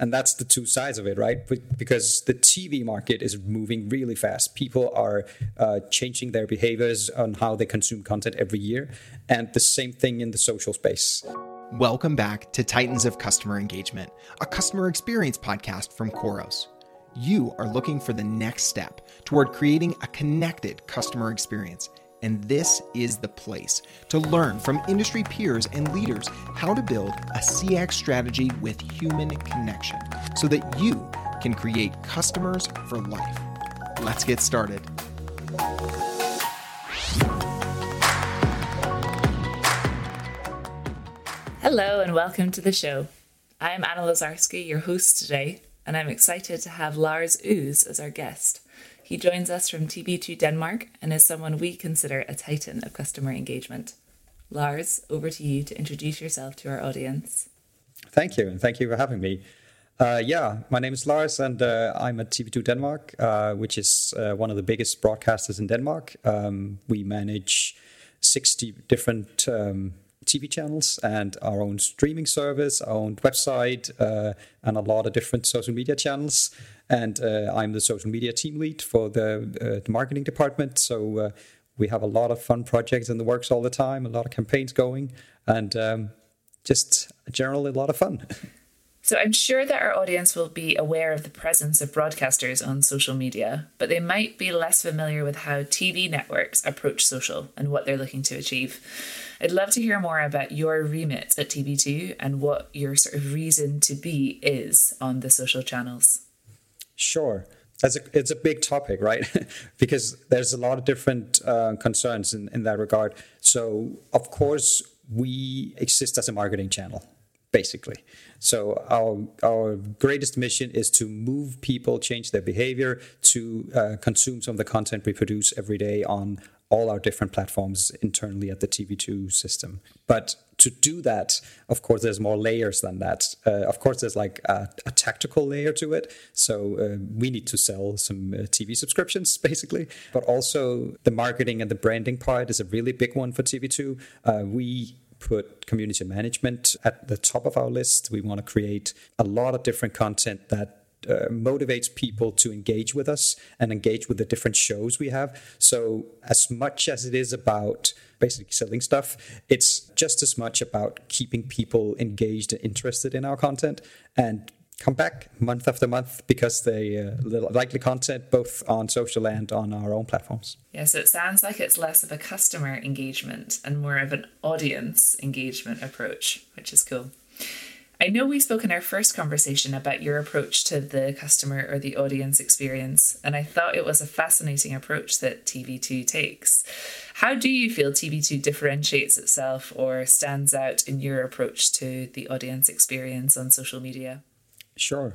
And that's the two sides of it, right? Because the TV market is moving really fast. People are uh, changing their behaviors on how they consume content every year. And the same thing in the social space. Welcome back to Titans of Customer Engagement, a customer experience podcast from Khoros. You are looking for the next step toward creating a connected customer experience and this is the place to learn from industry peers and leaders how to build a CX strategy with human connection so that you can create customers for life. Let's get started. Hello, and welcome to the show. I'm Anna Lazarski, your host today, and I'm excited to have Lars Ooze as our guest. He joins us from TV2 Denmark and is someone we consider a titan of customer engagement. Lars, over to you to introduce yourself to our audience. Thank you, and thank you for having me. Uh, yeah, my name is Lars, and uh, I'm at TV2 Denmark, uh, which is uh, one of the biggest broadcasters in Denmark. Um, we manage 60 different um, TV channels and our own streaming service, our own website, uh, and a lot of different social media channels. And uh, I'm the social media team lead for the, uh, the marketing department. So uh, we have a lot of fun projects in the works all the time, a lot of campaigns going, and um, just generally a lot of fun. So I'm sure that our audience will be aware of the presence of broadcasters on social media, but they might be less familiar with how TV networks approach social and what they're looking to achieve. I'd love to hear more about your remit at TV2 and what your sort of reason to be is on the social channels. Sure. That's a, it's a big topic, right? because there's a lot of different uh, concerns in, in that regard. So, of course, we exist as a marketing channel, basically. So, our our greatest mission is to move people, change their behavior, to uh, consume some of the content we produce every day on all our different platforms internally at the TV2 system. But to do that, of course, there's more layers than that. Uh, of course, there's like a, a, tactical layer to it. So uh, we need to sell some uh, TV subscriptions, basically. But also the marketing and the branding part is a really big one for TV2. Uh, we put community management at the top of our list. We want to create a lot of different content that uh, motivates people to engage with us and engage with the different shows we have. So, as much as it is about basically selling stuff, it's just as much about keeping people engaged and interested in our content and come back month after month because they uh, like the content both on social and on our own platforms. Yeah, so it sounds like it's less of a customer engagement and more of an audience engagement approach, which is cool. I know we spoke in our first conversation about your approach to the customer or the audience experience, and I thought it was a fascinating approach that TV2 takes. How do you feel TV2 differentiates itself or stands out in your approach to the audience experience on social media? Sure.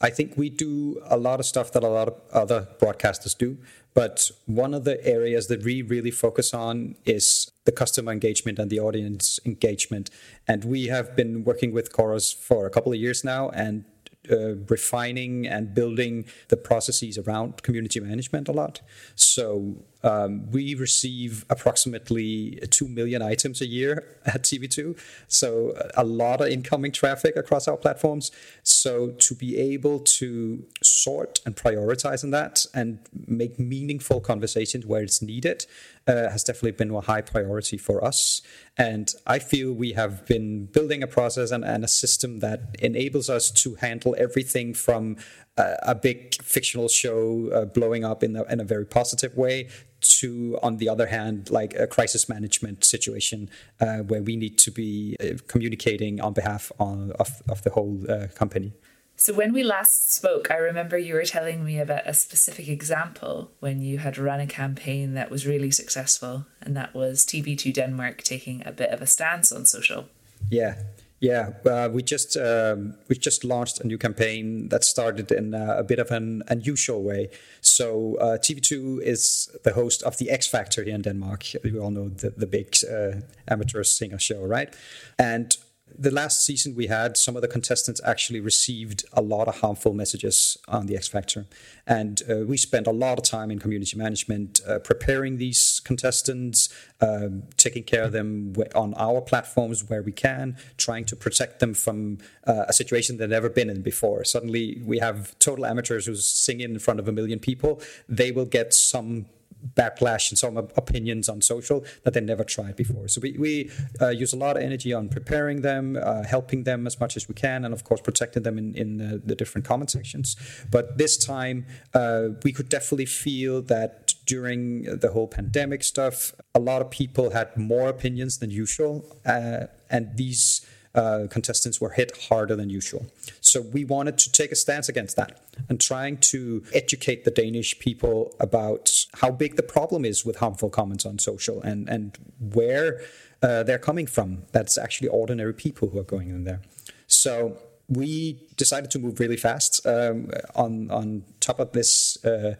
I think we do a lot of stuff that a lot of other broadcasters do. But one of the areas that we really focus on is the customer engagement and the audience engagement. And we have been working with Khoros for a couple of years now and uh, refining and building the processes around community management a lot. So um, we receive approximately 2 million items a year at TV2. So a lot of incoming traffic across our platforms. So to be able to sort and prioritize in that and make meaningful conversations where it's needed uh, has definitely been a high priority for us. And I feel we have been building a process and, and a system that enables us to handle everything from uh, a big fictional show uh, blowing up in in a very positive way to, on the other hand, like a crisis management situation uh, where we need to be uh, communicating on behalf of, of, of the whole uh, company. So, when we last spoke, I remember you were telling me about a specific example when you had run a campaign that was really successful, and that was TV2 Denmark taking a bit of a stance on social. Yeah, yeah, uh, we just um, we just launched a new campaign that started in uh, a bit of an unusual way. So uh, TV2 is the host of the X Factor here in Denmark. We all know the the big uh, amateur singer show, right? And the last season we had, some of the contestants actually received a lot of harmful messages on the X Factor. And uh, we spent a lot of time in community management uh, preparing these contestants, um, taking care of them on our platforms where we can, trying to protect them from uh, a situation they've never been in before. Suddenly, we have total amateurs who's singing in front of a million people. They will get some backlash and some opinions on social that they never tried before. So we, we uh, use a lot of energy on preparing them, uh, helping them as much as we can, and of course protecting them in, in the, the different comment sections. But this time, uh, we could definitely feel that during the whole pandemic stuff, a lot of people had more opinions than usual, uh, and these uh, contestants were hit harder than usual. So we wanted to take a stance against that and trying to educate the Danish people about how big the problem is with harmful comments on social and, and where uh, they're coming from. That's actually ordinary people who are going in there. So we decided to move really fast um, on on top of this uh,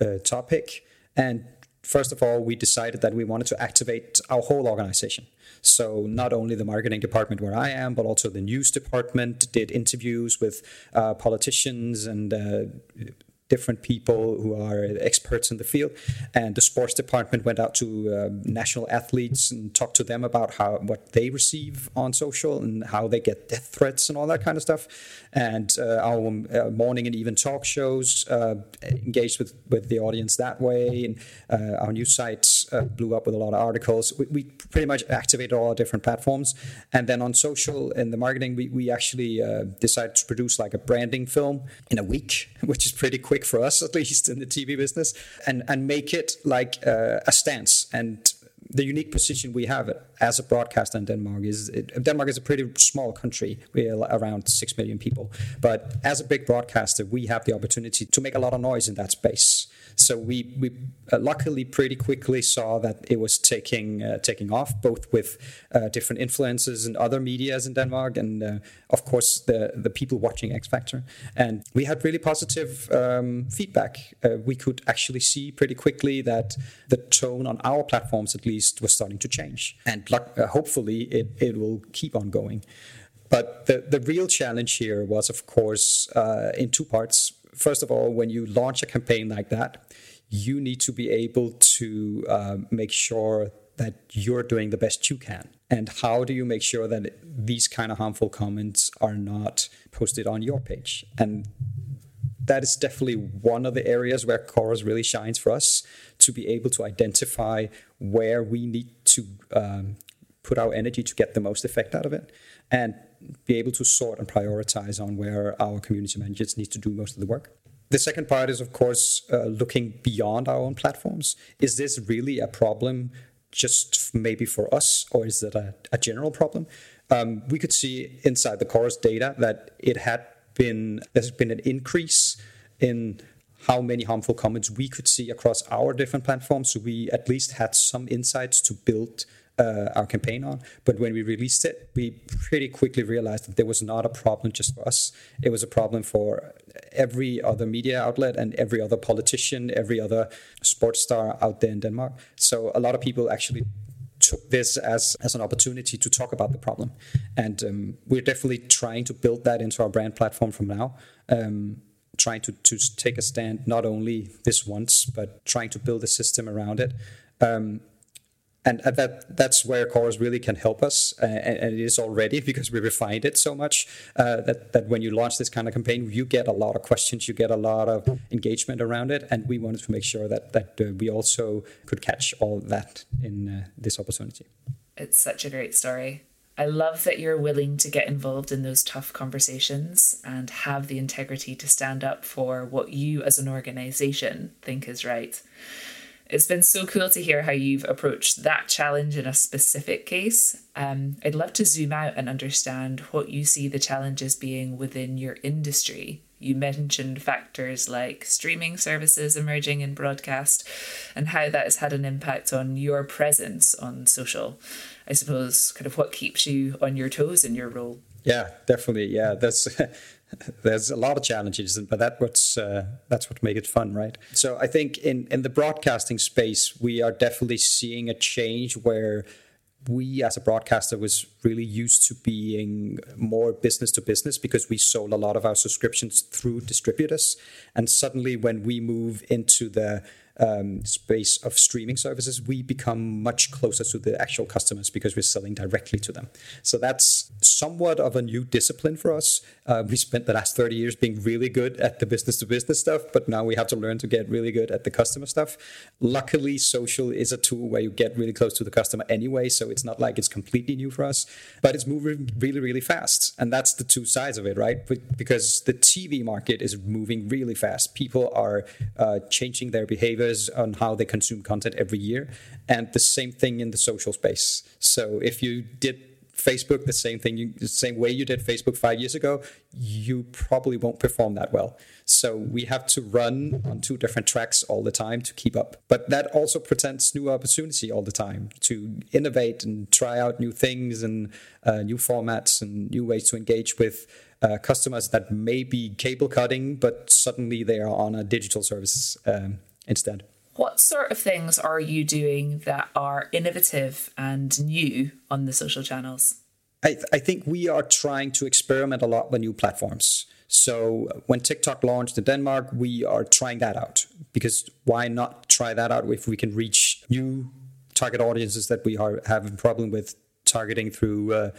uh, topic. And first of all, we decided that we wanted to activate our whole organization. So not only the marketing department where I am, but also the news department did interviews with uh, politicians and uh, different people who are experts in the field. And the sports department went out to um, national athletes and talked to them about how what they receive on social and how they get death threats and all that kind of stuff. And uh, our uh, morning and even talk shows uh, engaged with, with the audience that way. And uh, our news sites uh, blew up with a lot of articles. We, we, pretty much activated all our different platforms. And then on social and the marketing, we, we actually uh, decided to produce like a branding film in a week, which is pretty quick quick for us, at least in the TV business, and and make it like uh, a stance. And the unique position we have as a broadcaster in Denmark is it, Denmark is a pretty small country. We're around six million people, but as a big broadcaster, we have the opportunity to make a lot of noise in that space. So we we uh, luckily pretty quickly saw that it was taking uh, taking off, both with uh, different influences and other media's in Denmark, and uh, of course the the people watching X Factor. And we had really positive um, feedback. Uh, we could actually see pretty quickly that the tone on our platforms, at least, was starting to change, and uh, hopefully it it will keep on going. But the, the real challenge here was, of course, in two parts first of all, when you launch a campaign like that, you need to be able to uh, make sure that you're doing the best you can. And how do you make sure that these kind of harmful comments are not posted on your page? And that is definitely one of the areas where Khoros really shines for us to be able to identify where we need to um, put our energy to get the most effect out of it and be able to sort and prioritize on where our community managers need to do most of the work. The second part is, of course, uh, looking beyond our own platforms. Is this really a problem just maybe for us, or is it a, a general problem? Um, we could see inside the Khoros data that it had been there's been an increase in how many harmful comments we could see across our different platforms. So we at least had some insights to build uh, our campaign on. But when we released it, we pretty quickly realized that there was not a problem just for us. It was a problem for every other media outlet and every other politician, every other sports star out there in Denmark. So a lot of people actually took this as, as an opportunity to talk about the problem. And um, we're definitely trying to build that into our brand platform from now. Um, trying to, to take a stand not only this once, but trying to build a system around it. Um, and that that's where Khoros really can help us, uh, and, it is already because we refined it so much uh, that that when you launch this kind of campaign, you get a lot of questions, you get a lot of engagement around it, and we wanted to make sure that that uh, we also could catch all that in uh, this opportunity. It's such a great story. I love that you're willing to get involved in those tough conversations and have the integrity to stand up for what you as an organization think is right. It's been so cool to hear how you've approached that challenge in a specific case. Um, I'd love to zoom out and understand what you see the challenges being within your industry. You mentioned factors like streaming services emerging in broadcast and how that has had an impact on your presence on social. I suppose, kind of what keeps you on your toes in your role. Yeah, definitely. Yeah, that's there's a lot of challenges, but that what's uh, that's what makes it fun, right? So I think in in the broadcasting space, we are definitely seeing a change where we as a broadcaster was really used to being more business to business because we sold a lot of our subscriptions through distributors and suddenly when we move into the um, space of streaming services, we become much closer to the actual customers because we're selling directly to them. So that's somewhat of a new discipline for us. Uh, we spent the last 30 years being really good at the business to business stuff, but now we have to learn to get really good at the customer stuff. Luckily, social is a tool where you get really close to the customer anyway, so it's not like it's completely new for us, but it's moving really, really fast. And that's the two sides of it, right? Because the TV market is moving really fast. People are uh, changing their behavior on how they consume content every year, and the same thing in the social space. So if you did Facebook the same thing, you, the same way you did Facebook five years ago, you probably won't perform that well. So we have to run on two different tracks all the time to keep up. But that also presents new opportunity all the time to innovate and try out new things and uh, new formats and new ways to engage with uh, customers that may be cable cutting, but suddenly they are on a digital service um, instead. What sort of things are you doing that are innovative and new on the social channels? I, th- I think we are trying to experiment a lot with new platforms. So when TikTok launched in Denmark, we are trying that out because why not try that out if we can reach new target audiences that we are having problem with targeting through uh,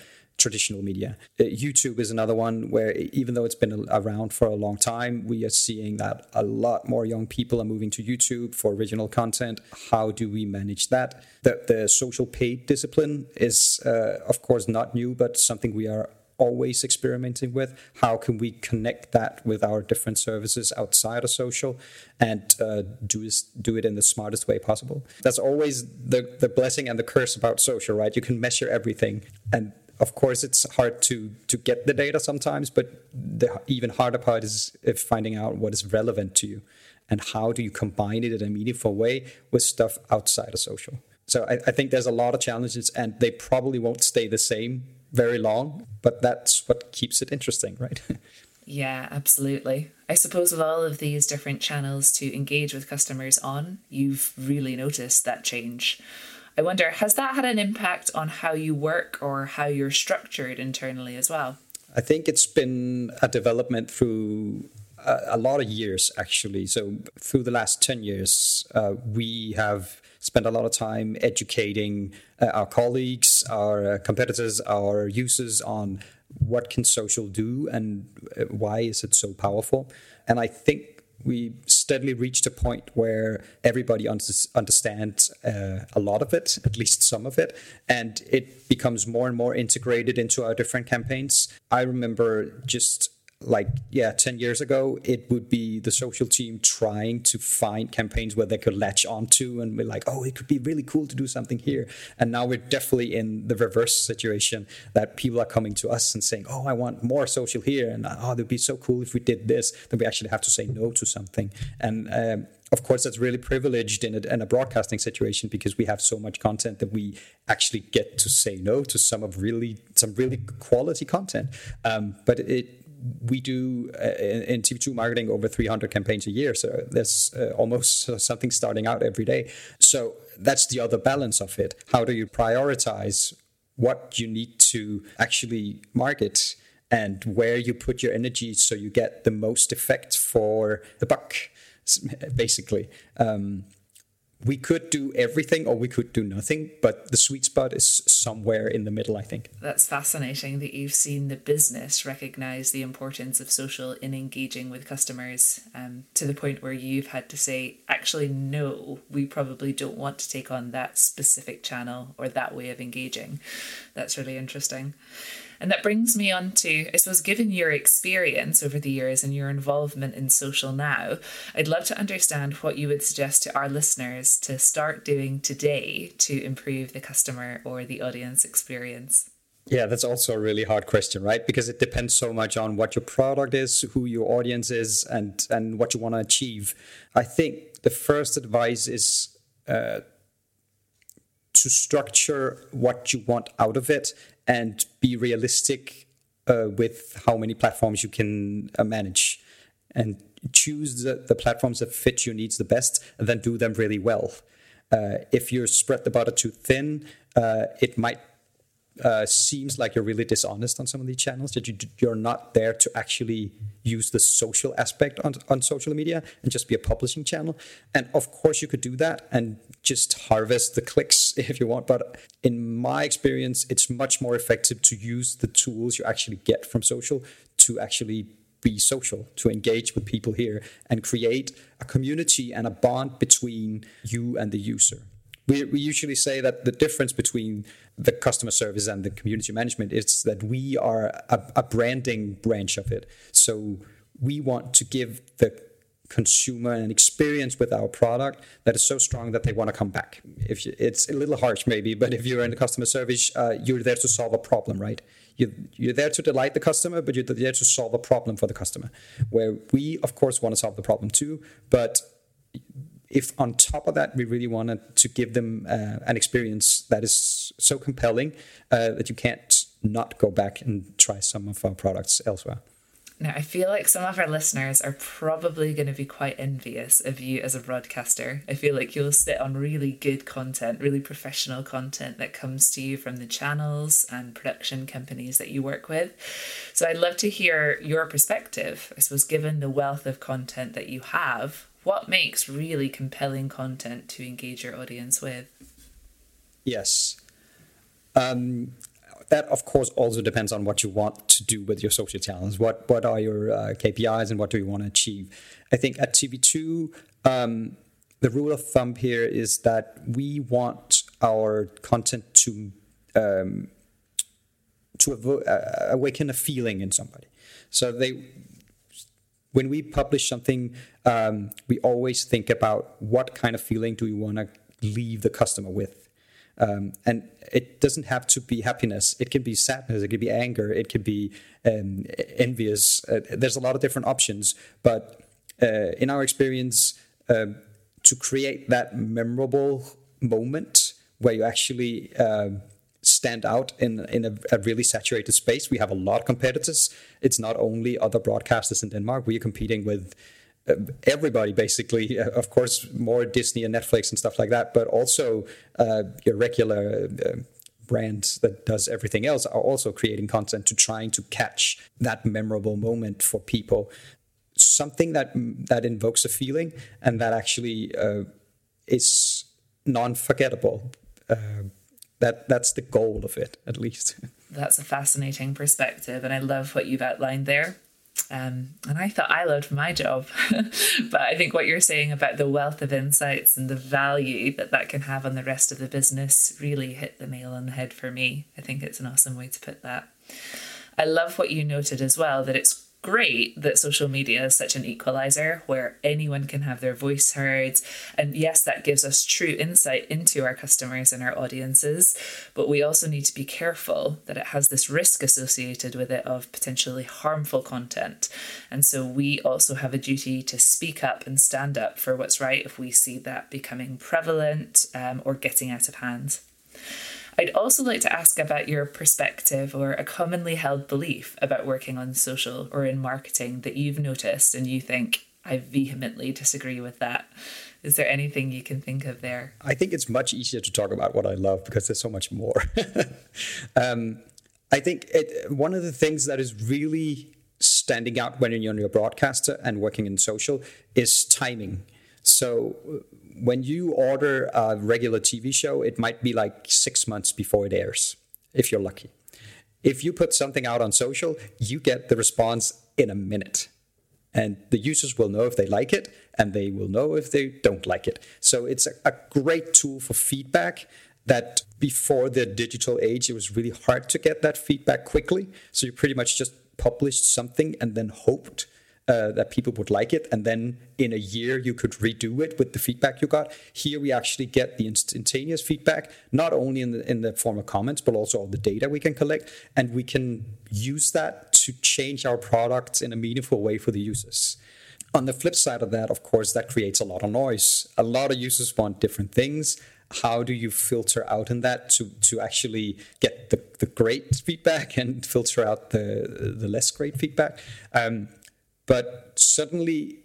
traditional media. Uh, YouTube is another one where, even though it's been around for a long time, we are seeing that a lot more young people are moving to YouTube for original content. How do we manage that? The, the social paid discipline is, uh, of course, not new, but something we are always experimenting with. How can we connect that with our different services outside of social and uh, do this, do it in the smartest way possible? That's always the the blessing and the curse about social, right? You can measure everything, and of course it's hard to to get the data sometimes but the even harder part is finding out what is relevant to you and how do you combine it in a meaningful way with stuff outside of social. So I, I think there's a lot of challenges and they probably won't stay the same very long but that's what keeps it interesting right? Yeah absolutely. I suppose with all of these different channels to engage with customers on you've really noticed that change I wonder, has that had an impact on how you work or how you're structured internally as well? I think it's been a development through a, a lot of years, actually. So, through the last 10 years, uh, we have spent a lot of time educating uh, our colleagues, our uh, competitors, our users on what can social do and uh, why is it so powerful. And I think we steadily reached a point where everybody understands uh, a lot of it, at least some of it, and it becomes more and more integrated into our different campaigns. I remember just like yeah 10 years ago it would be the social team trying to find campaigns where they could latch onto and we're like oh it could be really cool to do something here. And now we're definitely in the reverse situation that people are coming to us and saying oh i want more social here and oh it'd be so cool if we did this. Then we actually have to say no to something. And um, of course, that's really privileged in a, in a, broadcasting situation because we have so much content that we actually get to say no to some of really some really quality content. Um, but it we do uh, in, TV2 marketing over 300 campaigns a year. So there's uh, almost something starting out every day. So that's the other balance of it. How do you prioritize what you need to actually market and where you put your energy so you get the most effect for the buck, basically? Um, we could do everything or we could do nothing, but the sweet spot is somewhere in the middle, I think. That's fascinating that you've seen the business recognize the importance of social in engaging with customers um, to the point where you've had to say, actually, no, we probably don't want to take on that specific channel or that way of engaging. That's really interesting. And that brings me on to, I suppose, given your experience over the years and your involvement in social now, I'd love to understand what you would suggest to our listeners to start doing today to improve the customer or the audience experience. Yeah, that's also a really hard question, right? Because it depends so much on what your product is, who your audience is, and and what you want to achieve. I think the first advice is uh, to structure what you want out of it and be realistic uh, with how many platforms you can uh, manage and choose the, the platforms that fit your needs the best and then do them really well. Uh, if you spread the butter too thin, uh, it might uh, seems like you're really dishonest on some of these channels that you, you're not there to actually use the social aspect on, on social media and just be a publishing channel. And of course you could do that and just harvest the clicks if you want. But in my experience it's much more effective to use the tools you actually get from social to actually be social to engage with people here and create a community and a bond between you and the user we, we usually say that the difference between the customer service and the community management is that we are a, a branding branch of it. So we want to give the consumer an experience with our product that is so strong that they want to come back. If you, it's a little harsh, maybe, but if you're in the customer service, uh, you're there to solve a problem, right? You, you're there to delight the customer, but you're there to solve a problem for the customer. Where we, of course, want to solve the problem too, but if on top of that we really wanted to give them uh, an experience that is so compelling uh, that you can't not go back and try some of our products elsewhere. Now, I feel like some of our listeners are probably going to be quite envious of you as a broadcaster. I feel like you'll sit on really good content, really professional content that comes to you from the channels and production companies that you work with. So I'd love to hear your perspective. I suppose, given the wealth of content that you have, what makes really compelling content to engage your audience with? Yes. Um, that of course also depends on what you want to do with your social channels. What what are your uh, KPIs and what do you want to achieve? I think at TV2, um, the rule of thumb here is that we want our content to um, to uh, awaken a feeling in somebody. So they when we publish something, um, we always think about what kind of feeling do we want to leave the customer with. Um, and it doesn't have to be happiness. It can be sadness. It can be anger. It can be um, envious. Uh, there's a lot of different options. But uh, in our experience, uh, to create that memorable moment where you actually um, stand out in in a, a, really saturated space. We have a lot of competitors. It's not only other broadcasters in Denmark. We are competing with uh, everybody basically. Of course, more Disney and Netflix and stuff like that, but also uh, your regular. Uh, that does everything else are also creating content to trying to catch that memorable moment for people something that that invokes a feeling and that actually uh, is non-forgettable uh, that that's the goal of it at least that's a fascinating perspective and i love what you've outlined there um, and I thought I loved my job. but I think what you're saying about the wealth of insights and the value that that can have on the rest of the business really hit the nail on the head for me. I think it's an awesome way to put that. I love what you noted as well that it's great that social media is such an equalizer where anyone can have their voice heard. And yes, that gives us true insight into our customers and our audiences. But we also need to be careful that it has this risk associated with it of potentially harmful content. And so we also have a duty to speak up and stand up for what's right if we see that becoming prevalent um, or getting out of hand. I'd also like to ask about your perspective or a commonly held belief about working on social or in marketing that you've noticed and you think, I vehemently disagree with that. Is there anything you can think of there? I think it's much easier to talk about what I love because there's so much more. um, I think it, one of the things that is really standing out when you're a broadcaster and working in social is timing. So when you order a regular TV show, it might be like six months before it airs, if you're lucky. If you put something out on social, you get the response in a minute. And the users will know if they like it, and they will know if they don't like it. So it's a, a great tool for feedback that before the digital age, it was really hard to get that feedback quickly. So you pretty much just published something and then hoped uh, that people would like it, and then in a year you could redo it with the feedback you got. Here we actually get the instantaneous feedback, not only in the in the form of comments, but also all the data we can collect, and we can use that to change our products in a meaningful way for the users. On the flip side of that, of course, that creates a lot of noise. A lot of users want different things how do you filter out in that to to actually get the, the great feedback and filter out the the less great feedback um, but suddenly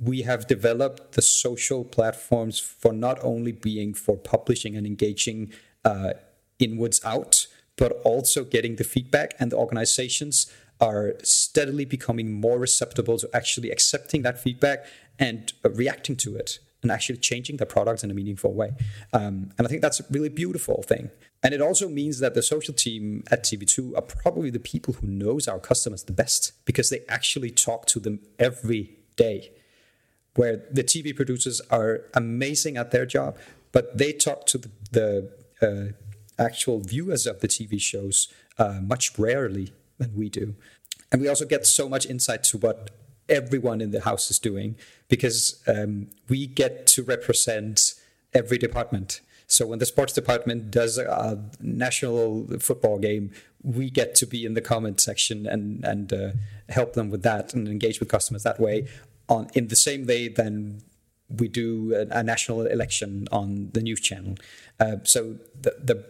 we have developed the social platforms for not only being for publishing and engaging uh, inwards out, but also getting the feedback. And the organizations are steadily becoming more receptive to actually accepting that feedback and uh, reacting to it and actually changing the product in a meaningful way. Um, and I think that's a really beautiful thing. And it also means that the social team at TV2 are probably the people who knows our customers the best because they actually talk to them every day. Where the TV producers are amazing at their job, but they talk to the, the uh, actual viewers of the TV shows uh, much rarely than we do. And we also get so much insight to what everyone in the house is doing because um, we get to represent every department. So when the sports department does a national football game, we get to be in the comment section and and uh, help them with that and engage with customers that way. On in the same way, then we do a, a national election on the news channel. Uh, so the, the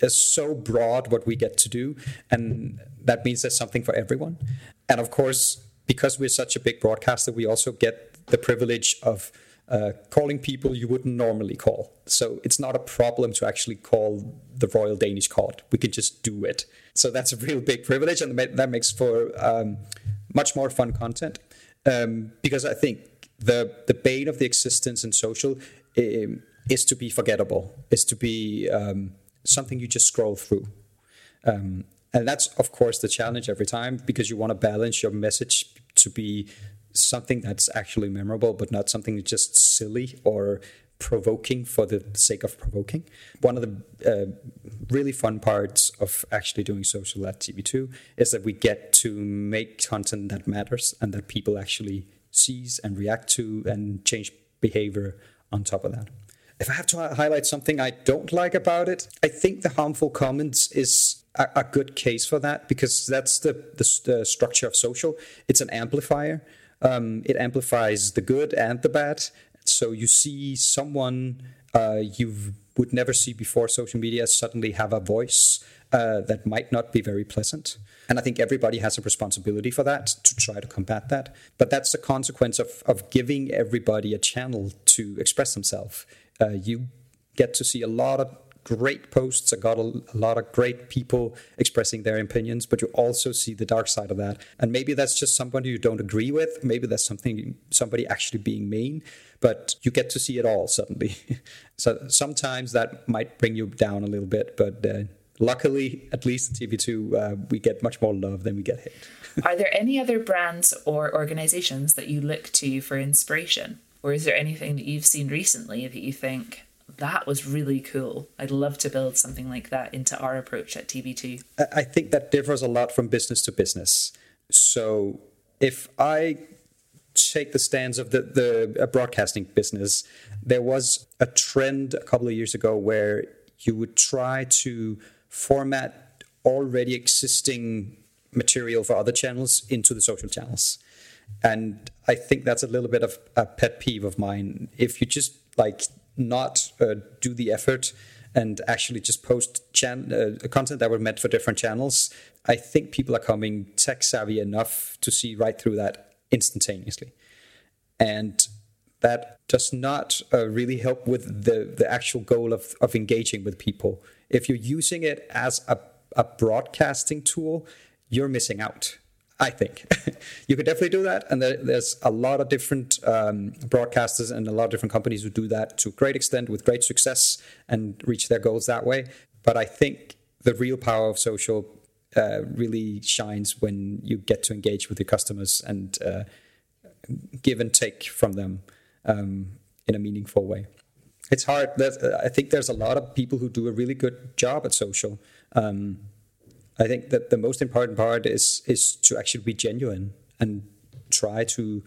is so broad what we get to do, and that means there's something for everyone. And of course, because we're such a big broadcaster, we also get the privilege of uh, calling people you wouldn't normally call. So it's not a problem to actually call the Royal Danish Court. We can just do it. So that's a real big privilege, and that makes for um, much more fun content. Um, because I think the the bane of the existence in social um, is to be forgettable, is to be um, something you just scroll through. Um, and that's, of course, the challenge every time because you want to balance your message to be something that's actually memorable, but not something that's just silly or provoking for the sake of provoking. One of the uh, really fun parts of actually doing social at TV2 is that we get to make content that matters and that people actually sees and react to and change behavior on top of that if I have to highlight something I don't like about it, I think the harmful comments is a, a good case for that because that's the, the, the structure of social. It's an amplifier. Um, it amplifies the good and the bad. So you see someone uh, you would never see before social media suddenly have a voice uh, that might not be very pleasant. And I think everybody has a responsibility for that to try to combat that. But that's the consequence of, of giving everybody a channel to express themselves. Uh, you get to see a lot of great posts. I got a, a, lot of great people expressing their opinions, but you also see the dark side of that. And maybe that's just somebody you don't agree with. Maybe that's something somebody actually being mean, but you get to see it all suddenly. so sometimes that might bring you down a little bit, but. Uh, luckily, at least at TV2, uh, we get much more love than we get hate. Are there any other brands or organizations that you look to for inspiration? Or is there anything that you've seen recently that you think that was really cool? I'd love to build something like that into our approach at TV2. I think that differs a lot from business to business. So if I take the stance of the, the uh, broadcasting business, there was a trend a couple of years ago where you would try to format already existing material for other channels into the social channels. And I think that's a little bit of a pet peeve of mine. If you just like not uh, do the effort and actually just post chan- uh, content that were meant for different channels, I think people are coming tech savvy enough to see right through that instantaneously. And that does not uh, really help with the, the actual goal of, of engaging with people. If you're using it as a, a broadcasting tool, you're missing out I think you could definitely do that, and there, there's a lot of different um, broadcasters and a lot of different companies who do that to a great extent with great success and reach their goals that way. But I think the real power of social uh, really shines when you get to engage with your customers and uh, give and take from them um, in a meaningful way. It's hard. There's, I think there's a lot of people who do a really good job at social. Um, I think that the most important part is is to actually be genuine and try to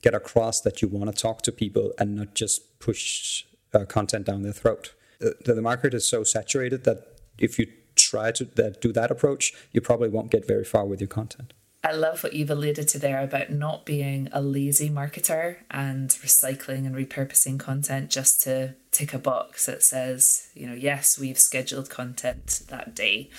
get across that you want to talk to people and not just push uh, content down their throat. The, the, market is so saturated that if you try to that, do that approach, you probably won't get very far with your content. I love what you've alluded to there about not being a lazy marketer and recycling and repurposing content just to tick a box that says, you know, yes, we've scheduled content that day.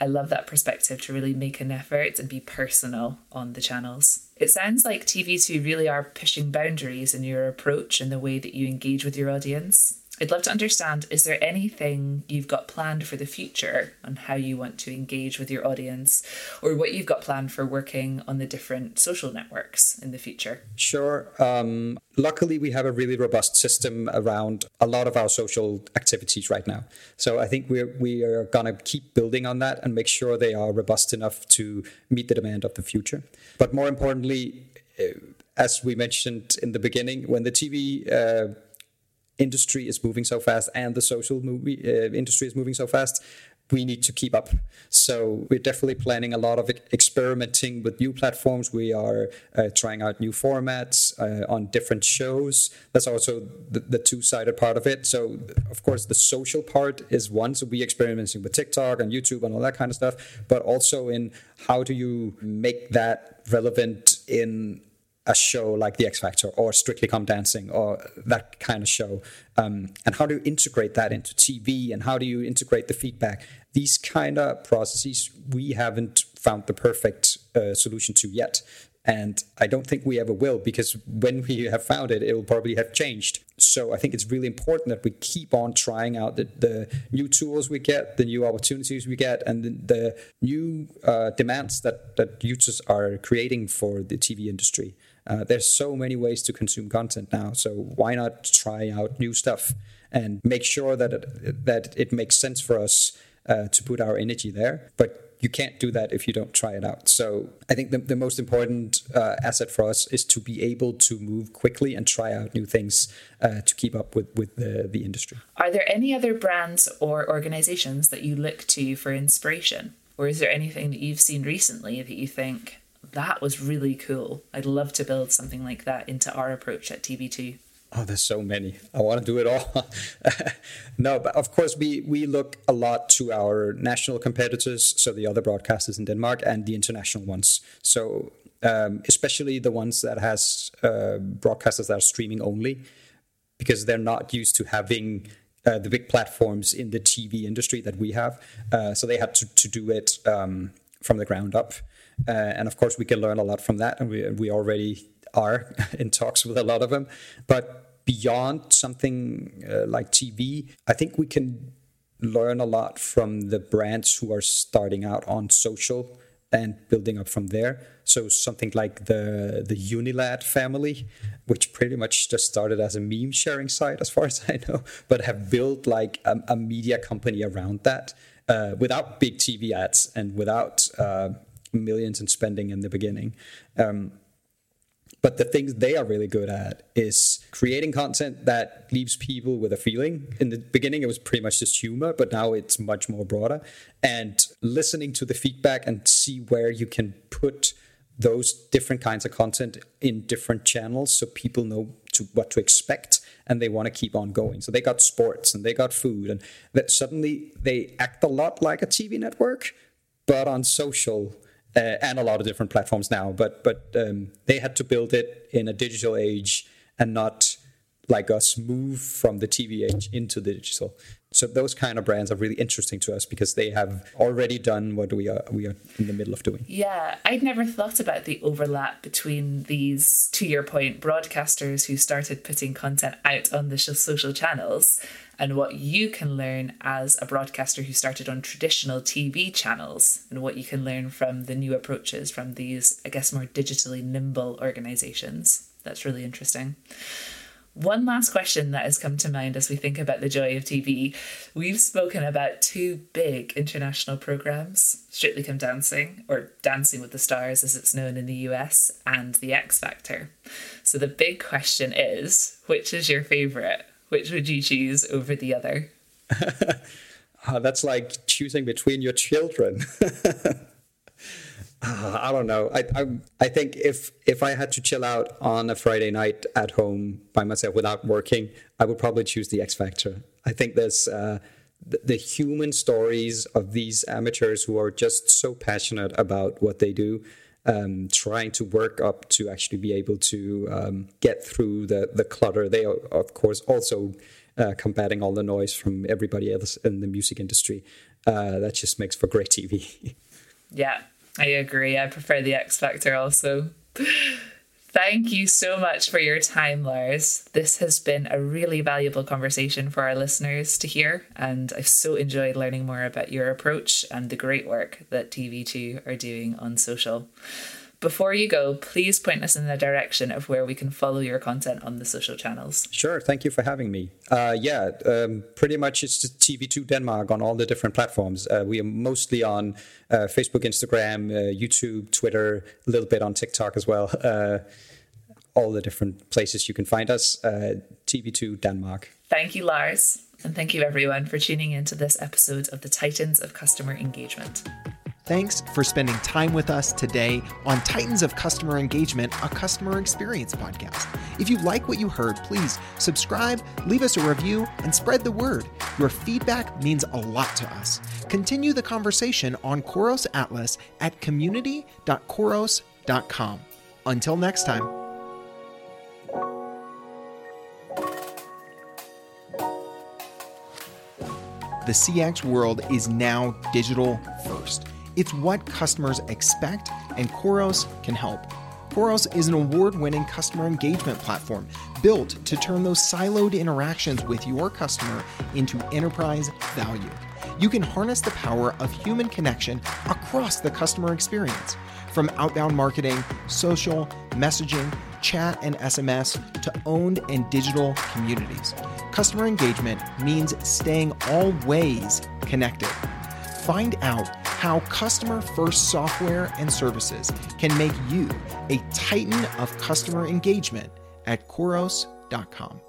I love that perspective to really make an effort and be personal on the channels. It sounds like TV2 really are pushing boundaries in your approach and the way that you engage with your audience. I'd love to understand is there anything you've got planned for the future on how you want to engage with your audience or what you've got planned for working on the different social networks in the future? Sure. Um, luckily, we have a really robust system around a lot of our social activities right now. So I think we're, we are going to keep building on that and make sure they are robust enough to meet the demand of the future. But more importantly, uh, as we mentioned in the beginning, when the TV uh, industry is moving so fast and the social movie uh, industry is moving so fast we need to keep up. So we're definitely planning a lot of experimenting with new platforms. We are uh, trying out new formats uh, on different shows. That's also the, the, two-sided part of it. So of course the social part is one. So we experimenting with tiktok and youtube and all that kind of stuff but also in how do you make that relevant in a show like The X Factor or Strictly Come Dancing or that kind of show? Um, and how do you integrate that into TV and how do you integrate the feedback? These kind of processes we haven't found the perfect uh, solution to yet. And I don't think we ever will because when we have found it, it will probably have changed. So I think it's really important that we keep on trying out the, the new tools we get, the new opportunities we get, and the, the new uh, demands that, that users are creating for the TV industry. Uh, there's so many ways to consume content now, so why not try out new stuff and make sure that it, that it makes sense for us uh, to put our energy there, but you can't do that if you don't try it out. So I think the, the most important uh, asset for us is to be able to move quickly and try out new things uh, to keep up with, with the, the industry. Are there any other brands or organizations that you look to for inspiration? Or is there anything that you've seen recently that you think, that was really cool. I'd love to build something like that into our approach at TV2. Oh, there's so many. I want to do it all. no, but of course we we look a lot to our national competitors, so the other broadcasters in Denmark and the international ones. So um, especially the ones that has uh, broadcasters that are streaming only, because they're not used to having uh, the big platforms in the TV industry that we have. Uh, so they had to to do it um, from the ground up. Uh, and of course, we can learn a lot from that, and we we already are in talks with a lot of them. But beyond something uh, like TV, I think we can learn a lot from the brands who are starting out on social and building up from there. So something like the the Unilad family, which pretty much just started as a meme sharing site, as far as I know, but have built like a, a media company around that uh, without big TV ads and without uh, millions in spending in the beginning. Um, but the things they are really good at is creating content that leaves people with a feeling. In the beginning, it was pretty much just humor, but now it's much more broader. And listening to the feedback and see where you can put those different kinds of content in different channels so people know to what to expect and they want to keep on going so they got sports and they got food and that suddenly they act a lot like a tv network but on social uh, and a lot of different platforms now. But but um, they had to build it in a digital age and not like us move from the TV age into the digital. So those kind of brands are really interesting to us because they have already done what we are we are in the middle of doing. Yeah, I'd never thought about the overlap between these, to your point, broadcasters who started putting content out on the social channels and what you can learn as a broadcaster who started on traditional TV channels and what you can learn from the new approaches from these, I guess, more digitally nimble organizations. That's really interesting. One last question that has come to mind as we think about the joy of TV. We've spoken about two big international programs Strictly Come Dancing, or Dancing with the Stars as it's known in the US, and The X Factor. So the big question is which is your favourite? Which would you choose over the other? oh, that's like choosing between your children. uh, I don't know. I, I I think if if I had to chill out on a Friday night at home by myself without working, I would probably choose the X Factor. I think there's uh, the, the human stories of these amateurs who are just so passionate about what they do um, trying to work up to actually be able to um, get through the, the clutter. They are, of course, also uh, combating all the noise from everybody else in the music industry. Uh, that just makes for great TV. yeah, I agree. I prefer the X Factor also. Thank you so much for your time, Lars. This has been a really valuable conversation for our listeners to hear, and I've so enjoyed learning more about your approach and the great work that TV2 are doing on social. Before you go, please point us in the direction of where we can follow your content on the social channels. Sure. Thank you for having me. Uh, yeah, um, pretty much it's TV2 Denmark on all the different platforms. Uh, we are mostly on uh, Facebook, Instagram, uh, YouTube, Twitter, a little bit on TikTok as well. Uh, all the different places you can find us. Uh, TV2 Denmark. Thank you, Lars. And thank you, everyone, for tuning into this episode of the Titans of Customer Engagement. Thanks for spending time with us today on Titans of Customer Engagement, a customer experience podcast. If you like what you heard, please subscribe, leave us a review, and spread the word. Your feedback means a lot to us. Continue the conversation on Khoros Atlas at community.khoros.com. Until next time. The CX world is now digital first. It's what customers expect, and Khoros can help. Khoros is an award winning customer engagement platform built to turn those siloed interactions with your customer into enterprise value. You can harness the power of human connection across the customer experience, from outbound marketing, social, messaging, chat, and SMS to owned and digital communities. Customer engagement means staying always connected. Find out how customer first software and services can make you a titan of customer engagement at khoros.com.